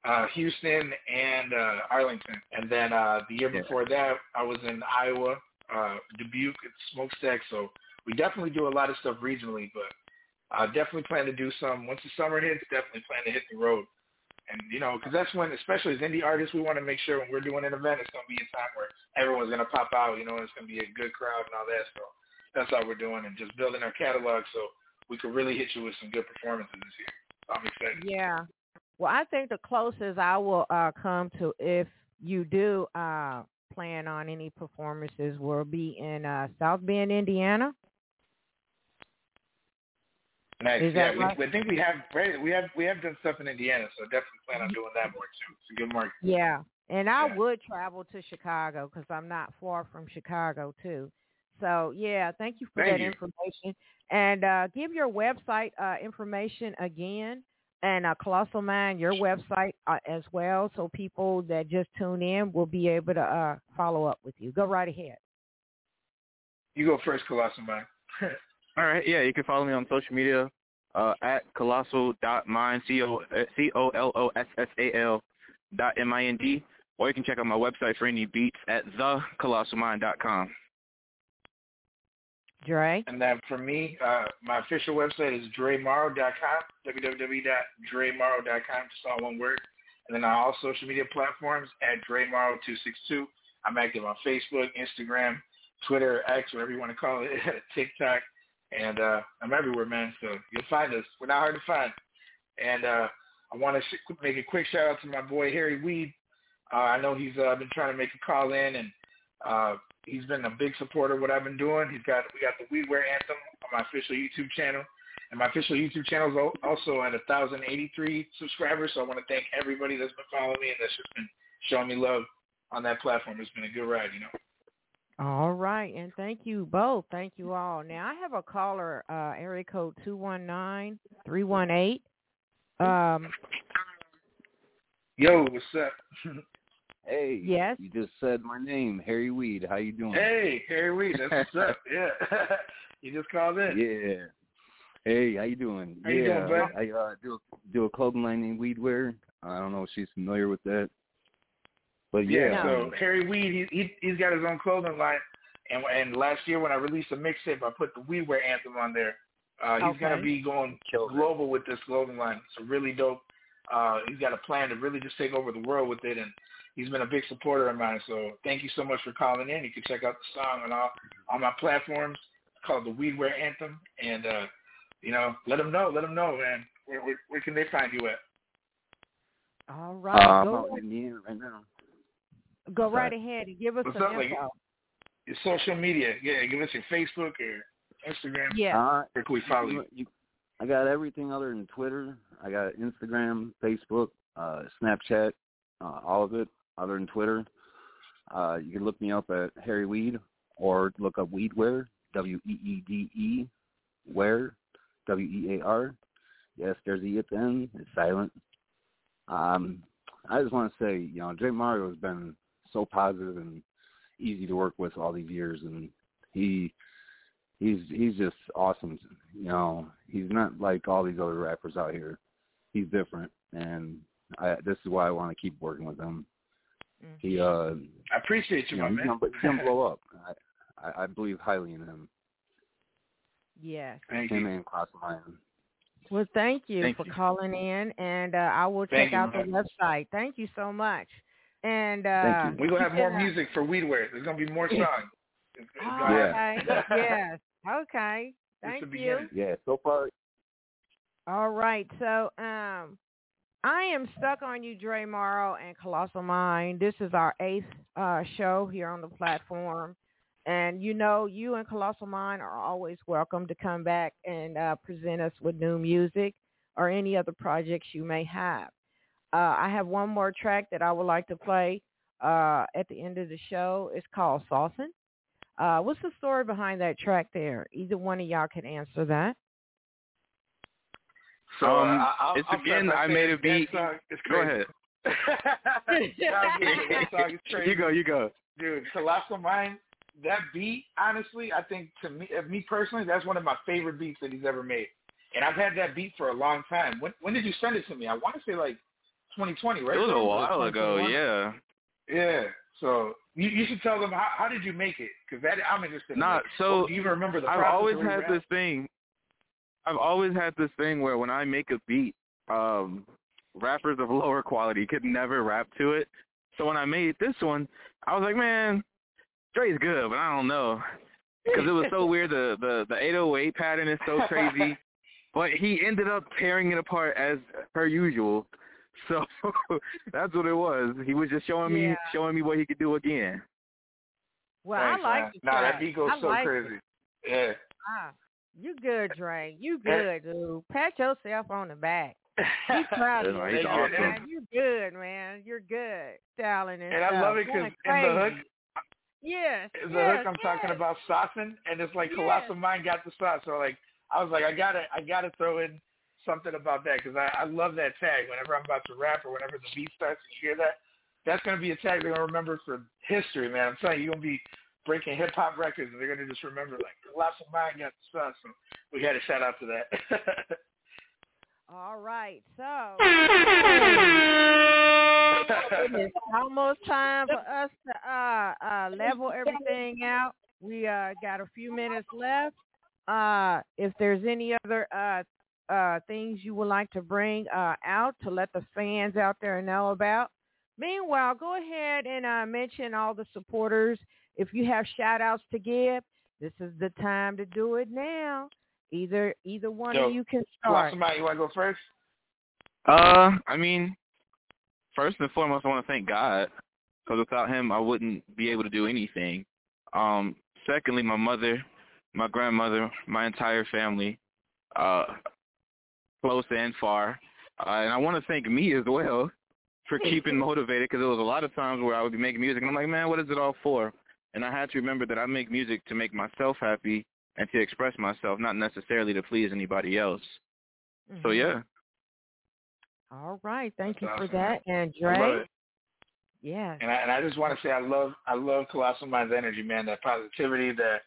uh, Houston and uh, Arlington. And then uh, the year Yeah. before that, I was in Iowa, uh, Dubuque, at Smokestack. So we definitely do a lot of stuff regionally, but I definitely plan to do some. Once the summer hits, definitely plan to hit the road. And you know, because that's when, especially as indie artists, we want to make sure when we're doing an event, it's going to be a time where everyone's going to pop out. You know, and it's going to be a good crowd and all that. So that's how we're doing, and just building our catalog so we could really hit you with some good performances this year. So I'm excited. Yeah. Well, I think the closest I will uh, come to if you do uh, plan on any performances will be in uh, South Bend, Indiana. Nice. Is yeah, right? we, I think we have we have we have done stuff in Indiana, so definitely plan on doing that more too. It's a good market. Yeah. And I Yeah. would travel to Chicago because I'm not far from Chicago too. So yeah, thank you for Thank that you. information. And uh, give your website uh, information again, and uh, Colossal Mind your website uh, as well, so people that just tune in will be able to uh, follow up with you. Go right ahead. You go first, Colossal Mind. All right, yeah, you can follow me on social media uh, at colossal dot mind c o c o l o s s a l dot m i n d, or you can check out my website for any beats at thecolossal dot com. Dre. And then for me, uh, my official website is dremarro.com, www.dremarro.com, just all one word. And then on all social media platforms at dremarro262. I'm active on Facebook, Instagram, Twitter, X, whatever you want to call it, TikTok. And uh, I'm everywhere, man. So you'll find us. We're not hard to find. And uh, I want to make a quick shout out to my boy Harry Weed. Uh, I know he's uh, been trying to make a call in, and uh, he's been a big supporter of what I've been doing. He's got we got the We Weedwear Anthem on my official YouTube channel, and my official YouTube channel is also at 1,083 subscribers. So I want to thank everybody that's been following me and that's just been showing me love on that platform. It's been a good ride, you know. All right, and thank you both. Thank you all. Now I have a caller, uh, area code two one nine three one eight. Um, Yo, what's up? Hey. Yes? You just said my name, Harry Weed. How you doing? hey, Harry Weed, that's what's up. Yeah, you just called in. Yeah. Hey, how you doing? How yeah, you doing, bud? I uh, do a, do a clothing line named Weedwear. I don't know if she's familiar with that, but Yeah, yeah. so Harry Weed, he, he he's got his own clothing line, and and last year when I released a mixtape, I put the Weedwear anthem on there. Uh, he's gonna be going global with this clothing line. It's a really dope. Uh, he's got a plan to really just take over the world with it, and he's been a big supporter of mine. So thank you so much for calling in. You can check out the song on all on my platforms. It's called the Weedware Anthem, and uh, you know, let them know, let them know, man. Where, where where can they find you at? All right, Uh, right, I'm go, out in Indiana right now. go sorry. right ahead and give us What's some up, like- info. Your social media, yeah. Give us your Facebook or Instagram. Yeah. Uh, Where can we follow you? you, you, I got everything other than Twitter. I got Instagram, Facebook, uh, Snapchat, uh, all of it other than Twitter. Uh, you can look me up at Harry Weed or look up Weedware, W E E D E, Wear. Yes, there's E at the end. It's silent. Um, I just want to say, you know, Jay Marro has been so positive and easy to work with all these years, and he he's he's just awesome. You know, he's not like all these other rappers out here. He's different, and I, this is why I want to keep working with him. He, uh, I appreciate you, you know, my he's man. gonna, he's gonna blow up. I, I I believe highly in him. Yes. Thank him you. and Classified. Well, thank you Thank for you. calling in, and uh, I will Thank check you, out the man. website. Thank you so much. And uh, We're gonna have more music for Weedwear. There's gonna be more songs. It's- it's Oh, gonna Yeah. happen. okay. yes. Okay. The Thank you. beginning. Yeah, so far All right. So um I am stuck on you, Dre Marro and Colossal Mind. This is our eighth uh show here on the platform. And you know, you and Colossal Mind are always welcome to come back and uh, present us with new music or any other projects you may have. Uh, I have one more track that I would like to play uh, at the end of the show. It's called Saucin'. Uh, what's the story behind that track there? Either one of y'all can answer that. So um, I'll, it's I'll again. I made a beat. Go ahead. you go. You go. Dude, Colossal Mind. That beat, honestly, I think to me, uh, me personally, that's one of my favorite beats that he's ever made. And I've had that beat for a long time. When when did you send it to me? I want to say like 2020, right? It was a while ago. Yeah. Yeah. So you, you should tell them how, how did you make it? Because that I'm interested. Not like, so. do you even remember the? I've always had this thing. I've always had this thing where when I make a beat, um, rappers of lower quality could never rap to it. So when I made this one, I was like, man, Dre's good, but I don't know, because it was so weird. The the the 808 pattern is so crazy, but he ended up tearing it apart as per usual. So that's what it was. He was just showing Yeah. me showing me what he could do again. Well, Thanks, I like man. Nah, that beat goes I so like crazy. It. Yeah. Ah, you good, Dre. You good, dude. Pat yourself on the back. Be proud of you, he's awesome. You're good, man. You're good. Styling and, And I love it because in the hook. Yes. the yes, hook I'm talking about saucing, and it's like Yes. Colossal Mind got the sauce. So like, I was like, I gotta, I gotta throw in something about that because I, I love that tag. Whenever I'm about to rap or whenever the beat starts you hear that, that's gonna be a tag they're gonna remember for history, man. I'm telling you, you're gonna be breaking hip hop records, and they're gonna just remember like Colossal Mind got the sauce. So we had a shout out to that. All right. So it's almost time for us to uh, uh, level everything out. We uh, got a few minutes left. Uh, if there's any other uh, uh, things you would like to bring uh, out to let the fans out there know about. Meanwhile, go ahead and uh, mention all the supporters. If you have shout outs to give, this is the time to do it now. Either either one Yo, of you can start. Colossal Mind, you wanna go first? Uh, I mean, first and foremost, I want to thank God because without Him, I wouldn't be able to do anything. Um, secondly, my mother, my grandmother, my entire family, uh, close and far, uh, and I want to thank me as well for keeping motivated because there was a lot of times where I would be making music and I'm like, man, what is it all for? And I had to remember that I make music to make myself happy and to express myself, not necessarily to please anybody else. So Mhm. yeah. All right. Thank you That's for that. And I love Dre? it. Yes. And I, and I just want to say I love I love Colossal Mind's energy, man. That positivity, that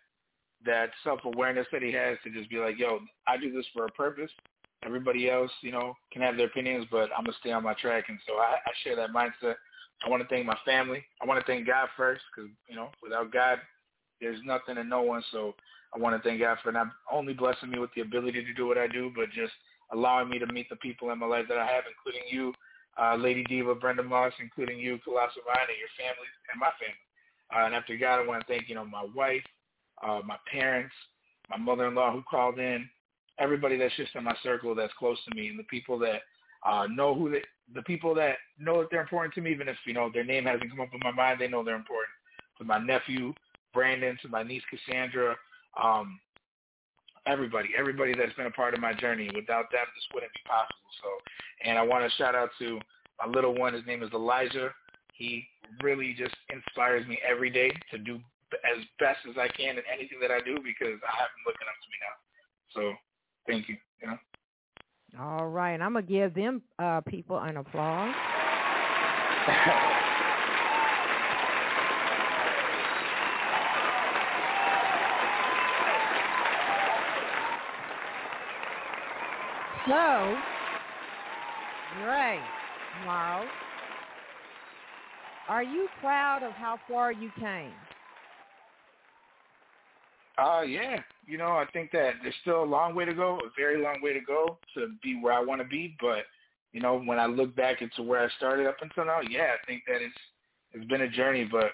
that self awareness that he has to just be like, yo, I do this for a purpose. Everybody else, you know, can have their opinions, but I'm gonna stay on my track. And so I, I share that mindset. I want to thank my family. I want to thank God first, because you know, without God, there's nothing and no one. So I want to thank God for not only blessing me with the ability to do what I do, but just allowing me to meet the people in my life that I have, including you, uh, Lady Diva, Brenda Moss, including you, Colossal Mind, and your family and my family. Uh, and after God, I want to thank you know my wife, uh, my parents, my mother-in-law who called in, everybody that's just in my circle that's close to me, and the people that uh, know who they, the people that know that they're important to me, even if you know their name hasn't come up in my mind, they know they're important. To my nephew Brandon, to my niece Cassandra, um, everybody, everybody that's been a part of my journey. Without them, this wouldn't be possible. So, and I want to shout out to my little one. His name is Elijah. He really just inspires me every day to do as best as I can in anything that I do because I have him looking up to me now. So, thank you. You know. All right. I'm going to give them uh, people an applause. So, Dre, Miles, are you proud of how far you came? Uh, yeah. You know, I think that there's still a long way to go, a very long way to go to be where I want to be. But, you know, when I look back into where I started up until now, yeah, I think that it's it's been a journey. But,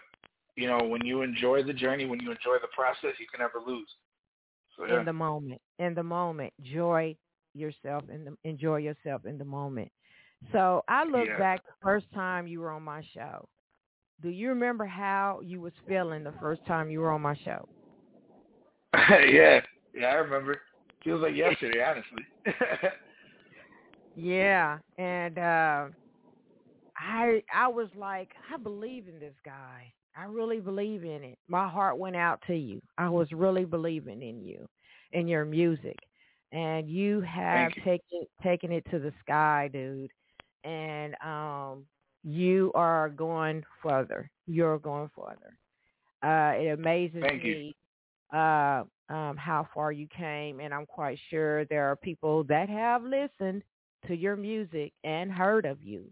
you know, when you enjoy the journey, when you enjoy the process, you can never lose. So, yeah. In the moment, in the moment, joy yourself the enjoy yourself in the moment. So I look Yeah. back the first time you were on my show, do you remember how you was feeling the first time you were on my show? yeah, yeah, I remember. Feels like yesterday, honestly. yeah, and uh I I was like, I believe in this guy. I really believe in it. My heart went out to you. I was really believing in you, in your music, and you have you. taken taken it to the sky, dude. And um, you are going further. You're going further. Uh, it amazes Thank me uh, um, how far you came, and I'm quite sure there are people that have listened to your music and heard of you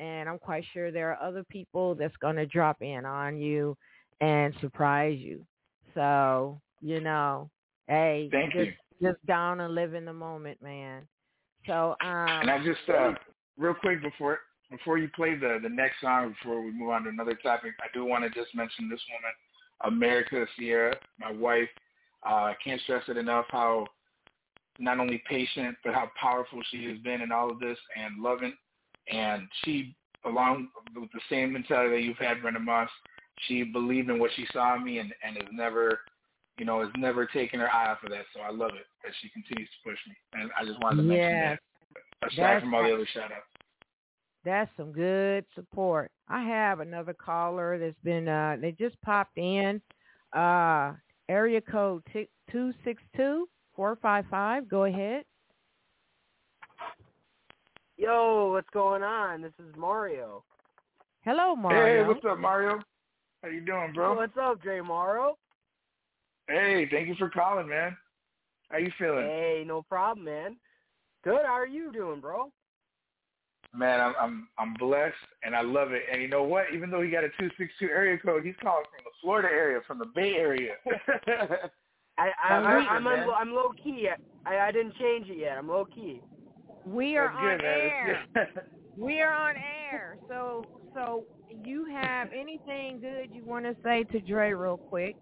and I'm quite sure there are other people that's going to drop in on you and surprise you. So, you know, hey, Thank just, you. just down and live in the moment, man. So, um, and I just uh, real quick before before you play the the next song before we move on to another topic, I do want to just mention this woman, America Sierra, my wife. Uh, I can't stress it enough how not only patient but how powerful she has been in all of this and loving and she, along with the same mentality that you've had, Brenda Moss, she believed in what she saw in me and, and has never, you know, has never taken her eye off of that. So I love it that she continues to push me. And I just wanted to mention that, aside that's from all the other shout outs. That's some good support. I have another caller that's been uh they just popped in. Uh area code two six two four five five. Go ahead. Yo, what's going on? This is Mario. Hello, Mario. Hey, what's up, Mario? How you doing, bro? what's up, Jay Marro? Hey, thank you for calling, man. How you feeling? Hey, no problem, man. Good. How are you doing, bro? Man, I'm I'm I'm blessed and I love it. And you know what? Even though he got a two six two area code, he's calling from the Florida area, from the Bay Area. I, I, I I'm I'm, I'm low key. I I didn't change it yet. I'm low key. We are That's on man. air. We are on air. So so you have anything good you want to say to Dre real quick?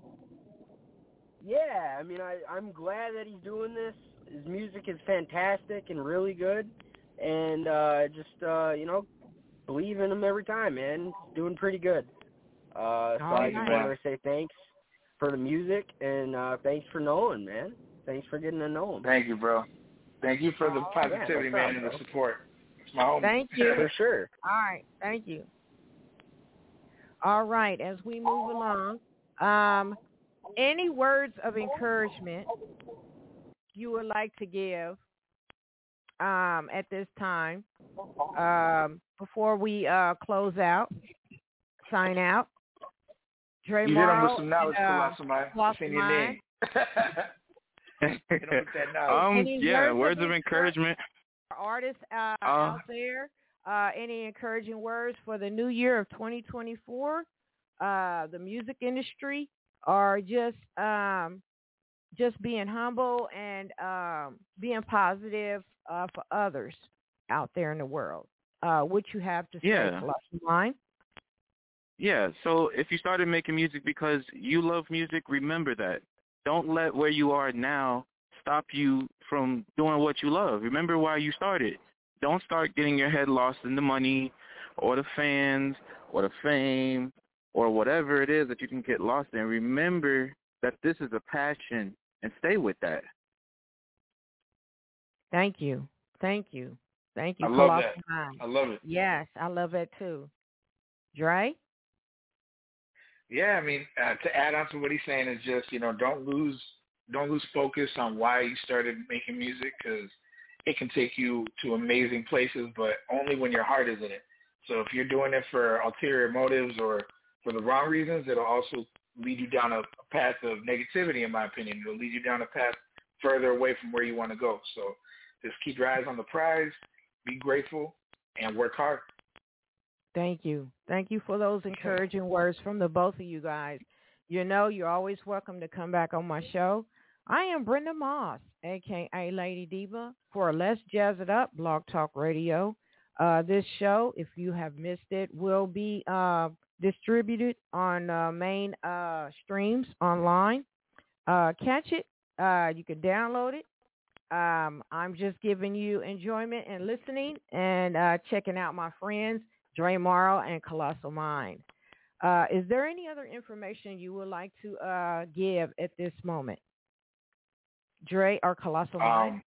Yeah, I mean, I I'm glad that he's doing this. His music is fantastic and really good, and uh just uh you know believe in him every time, man. He's doing pretty good. Uh, so All I just right. wanted to say thanks for the music and uh thanks for knowing, man. Thanks for getting to know him. Thank you, bro. Thank you for the Oh, yeah, positivity, no man, problem, and the support. It's my home. Thank you. For sure. All right, thank you. All right, as we move along, um, any words of encouragement you would like to give um, at this time um, before we uh, close out, sign out? Dre you hit him with some knowledge, and, uh, Colossal Colossal It's in your name. hit him with that knowledge. um, yeah, words words of of encouragement. artists uh, Uh, out there, uh, any encouraging words for the new year of 2024, uh, the music industry, or just um, just being humble and um, being positive uh, for others out there in the world. Uh, what you have to say, Yeah. Mind? Yeah, so if you started making music because you love music, remember that. Don't let where you are now stop you from doing what you love. Remember why you started. Don't start getting your head lost in the money or the fans or the fame or whatever it is that you can get lost in. Remember that this is a passion and stay with that. Thank you, thank you, thank you, I love Colossal that. Mind. I love it. Yes, I love that too. Dre? Yeah, I mean, uh, to add on to what he's saying is just you know don't lose don't lose focus on why you started making music because it can take you to amazing places, but only when your heart is in it. So if you're doing it for ulterior motives or for the wrong reasons, it'll also lead you down a, a path of negativity. In my opinion, it'll lead you down a path further away from where you want to go. So just keep your eyes on the prize, be grateful, and work hard. Thank you. Thank you for those encouraging words from the both of you guys. You know, you're always welcome to come back on my show. I am Brenda Moss, aka Lady Diva, for Let's Jazz It Up Blog Talk Radio. Uh, this show, if you have missed it, will be uh, distributed on uh, main uh, streams online. Uh, catch it. Uh, you can download it. Um, I'm just giving you enjoyment and listening and uh, checking out my friends, Dre Marro and Colossal Mind. Uh, is there any other information you would like to uh, give at this moment? Dre or Colossal Mind?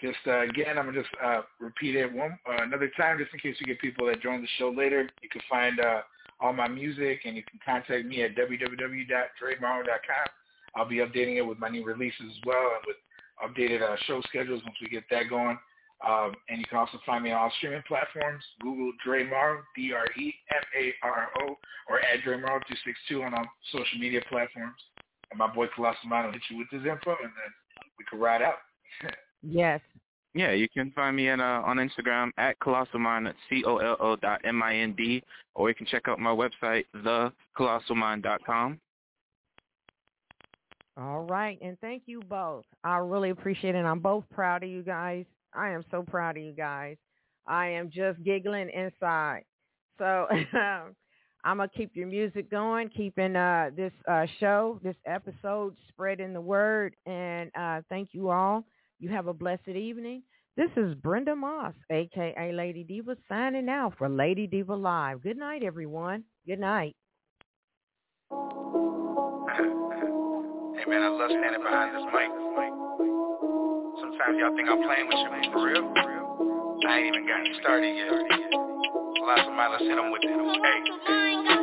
Just uh, again, I'm gonna just uh, repeat it one uh, another time, just in case you get people that join the show later. You can find uh, all my music, and you can contact me at www.dremarro.com. I'll be updating it with my new releases as well, and with updated uh, show schedules once we get that going. Um, and you can also find me on all streaming platforms. Google Dre Marro, D-R-E-M-A-R-O, or at Dre Marro 262 on all social media platforms. And my boy Colossal Mind will hit you with his info, and then we can ride out. yes. Yeah, you can find me uh, on Instagram at Colossal Mind, C-O-L-O dot M-I-N-D, or you can check out my website, thecolossal.mind.com. All right, and thank you both. I really appreciate it. I'm both proud of you guys. I am so proud of you guys. I am just giggling inside. So I'm gonna keep your music going, keeping uh, this uh, show, this episode, spreading the word, and uh, thank you all. You have a blessed evening. This is Brenda Moss, aka Lady Diva, signing out for Lady Diva Live. Good night, everyone. Good night. Hey man, I love standing behind this mic. Sometimes y'all think I'm playing with you, man. For real? I ain't even gotten started yet. Lots of let's hit them with it. Hey.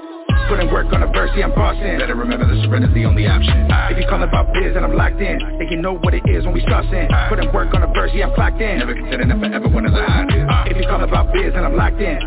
Putting work on a verse, yeah, I'm bossing. Better remember the surrender's the only option. If you calling about biz and I'm locked in, think you know what it is when we start in. Putting work on a verse, yeah, I'm clocked in. Never considered that forever one of the hot uh, If you calling about biz and I'm locked in,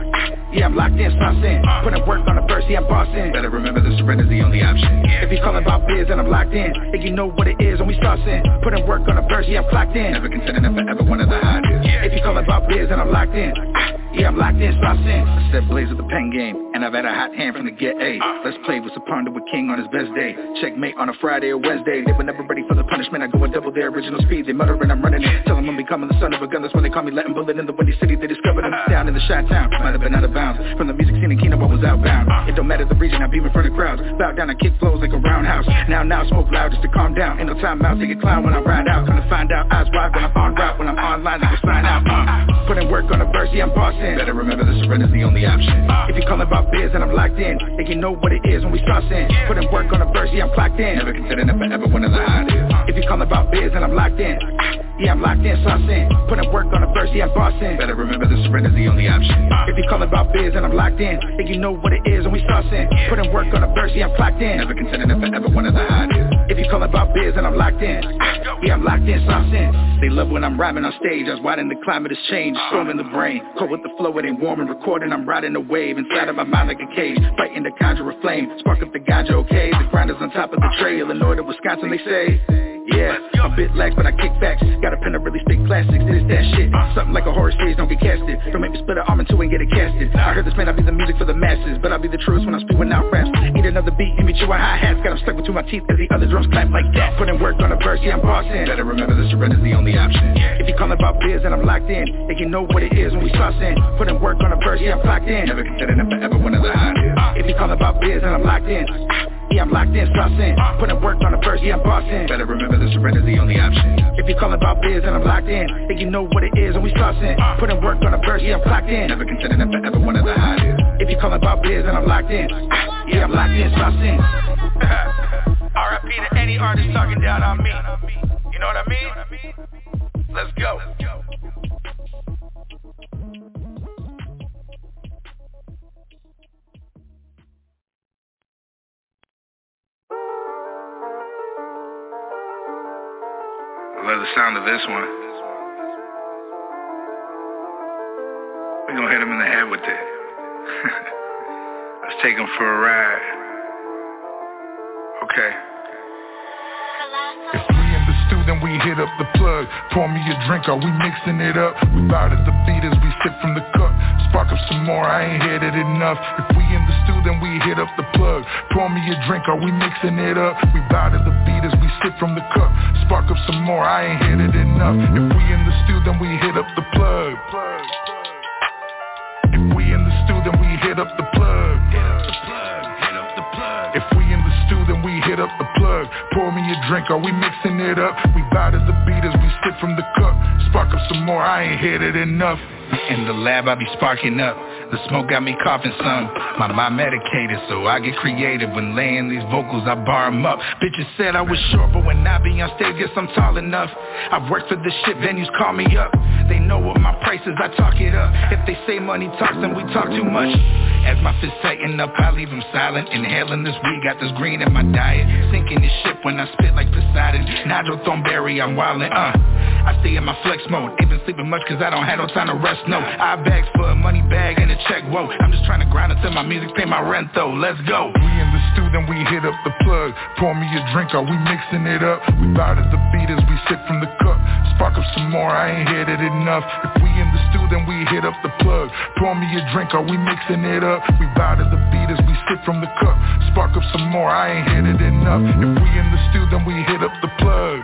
yeah, I'm locked in, stop in. Putting uh. work on the verse, yeah, I'm bossing. Better remember the surrender's the only option. If you calling about biz and I'm locked in, think you know what it is when we start in. Putting work on the verse, yeah, I'm clocked in. Never considered that forever one of the hot If you calling about biz and I'm locked in, ah, yeah, I'm locked in, stop in. I said blaze with the pen game, and I've had a hot hand from the get A. Let's play with Sapanda with King on his best day. Checkmate on a Friday or Wednesday. They were never ready for the punishment. I go and double their original speed. They mutter and I'm running. Tell them I'm becoming the son of a gun. That's when they call me Latin bullet in the windy city. They discovered them down in the shot town. Might have been out of bounds. From the music scene in Kino, I was outbound. It don't matter the region, I beam in front of crowds. Bow down, I kick flows like a roundhouse. Now, now, smoke loud just to calm down. Ain't no time out, take a clown when I ride out. To find out, eyes wide when I'm on route. When I'm online, they go sign out. Uh. Putting work on a verse, yeah, I'm bossing. Better remember the surrender's the only option. If you calling about biz and I'm locked in, think you know what it is when we start in. Putting work on a verse, yeah, I'm clocked in. Never considered that forever one of the hottest. If you calling about biz and I'm locked in, ah, yeah, I'm locked in, sauce in. Putting work on a verse, yeah, I'm bossing. Better remember the surrender's the only option. If you calling about biz and I'm locked in, think you know what it is when we start in. Putting work on a verse, yeah, I'm clocked in. Never that forever one of the hottest. If you calling about biz and I'm locked in, yeah, I'm locked in, sauce in. They love when I'm rhyming on stage. I was riding the climate has changed, storm in the brain. Cold with the flow, it ain't warm and recording. I'm riding a wave inside of my mind like a cage. Fighting to conjure a flame, spark up the ganja, okay? The grinders on top of the trail, Illinois to Wisconsin, they say. Yeah, a bit lax, but I kick backs. Got a pen to really classics, this, that shit. Something like a horror series, don't get casted. Don't make me split an arm in two and get it casted. I heard this man, I'll be the music for the masses, but I'll be the truest when I'm spewing out raps. Eat another beat, and me chew a hi-hats. Got them stuck between my teeth as the other drums clap like that. Putting work on a verse, yeah, I'm bossing. Better remember the surrender's the only option. If you calling about biz and I'm locked in, think you know what it is when we in. Putting work on a verse, yeah, I'm clocked in. Never considered that forever one of the hottest. If you calling about biz and I'm locked in, yeah, I'm locked in, sauce in. Putting work on the verse, yeah, I'm bossing. Better remember the surrender's the only option. If you calling about biz and I'm locked in, think you know what it is when we start. Putting work on the verse, yeah, I'm clocked in. Never considered that forever one of the hottest. If you calling about biz and I'm locked in, ah, yeah, I'm locked in, sauce in. R.I.P. to any artist talking down on me. You know what I mean? Let's go. I love the sound of this one. We're gonna hit him in the head with it. Let's take him for a ride. Okay. Then we hit up the plug. Pour me a drink, are we mixing it up? We bow to the beat as we sip from the cup. Spark up some more, I ain't hit it enough. If we in the stew, then we hit up the plug. Pour me a drink, are we mixing it up? We bow to the beat as we sip from the cup. Spark up some more, I ain't hit it enough. If we in the stew, then we hit up the plug. If we in the stew, then we hit up the plug. Hit up the plug. Pour me a drink, are we mixing it up? We bow to the beat as we sip from the cup. Spark up some more, I ain't hit it enough. In the lab, I be sparking up. The smoke got me coughing some. My mind medicated, so I get creative. When laying these vocals, I bar 'em up. Bitches said I was short, but when I be on stage, guess I'm tall enough. I've worked for this shit, venues call me up. They know what my price is, I talk it up. If they say money talks, then we talk too much. As my fists tighten up, I leave them silent. Inhaling this weed, got this green in my diet. Sinking this shit when I spit like Poseidon. Nigel Thornberry, I'm wildin', uh. I stay in my flex mode. Ain't been sleeping much cause I don't have no time to rest, no. I bags for a money bag and a check, whoa. I'm just trying to grind until my music pay my rent though. Let's go. We in the stew, then we hit up the plug. Pour me a drink, are we mixing it up? We bout at the beat as we sip from the cup. Spark up some more, I ain't hit it enough. If we in the stew, then we hit up the plug. Pour me a drink, are we mixing it up? We bout at the beat as we sip from the cup. Spark up some more, I ain't hit it enough. If we in the stew, then we hit up the plug.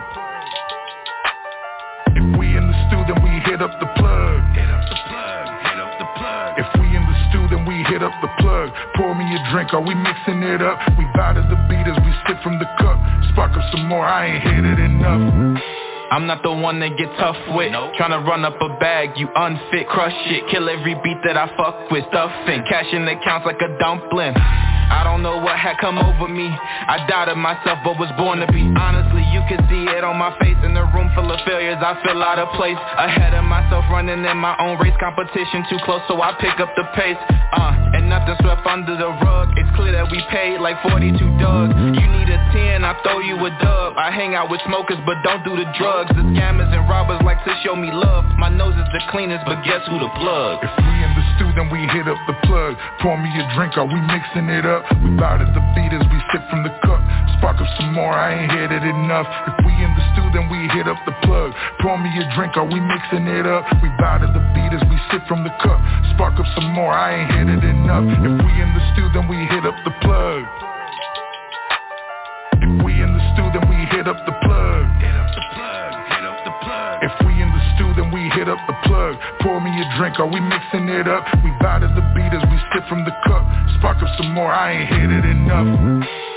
If we in the stew, then we hit up the plug. Pour me a drink, are we mixing it up? We bout the beat as we sip from the cup. Spark up some more, I ain't hit it enough. I'm not the one that get tough with. Nope. Tryna run up a bag, you unfit Crush it, kill every beat that I fuck with Stuffing, cash in accounts like a dumpling. I don't know what had come over me. I doubted myself but was born to be. Honestly, you can see it on my face In a room full of failures, I feel out of place Ahead of myself, running in my own race. Competition too close, so I pick up the pace uh, And swept under the rug It's clear that we paid like 42 dugs You need a 10, I throw you a dub I hang out with smokers but don't do the drugs the scammers and robbers like to show me love. My nose is the cleanest, but guess who the plug? If we in the stew, then we hit up the plug. Pour me a drink, are we mixing it up? We bout at the beat as we sip from the cup. Spark up some more, I ain't hit it enough. If we in the stew, then we hit up the plug. Pour me a drink, are we mixing it up? We bout at the beat as we sip from the cup. Spark up some more, I ain't hit it enough. If we in the stew, then we hit up the plug. If we in the stew, then we hit up the plug. If we in the stew, then we hit up the plug. Pour me a drink, are we mixing it up? We bout at the beat as we sip from the cup. Spark up some more, I ain't hit it enough.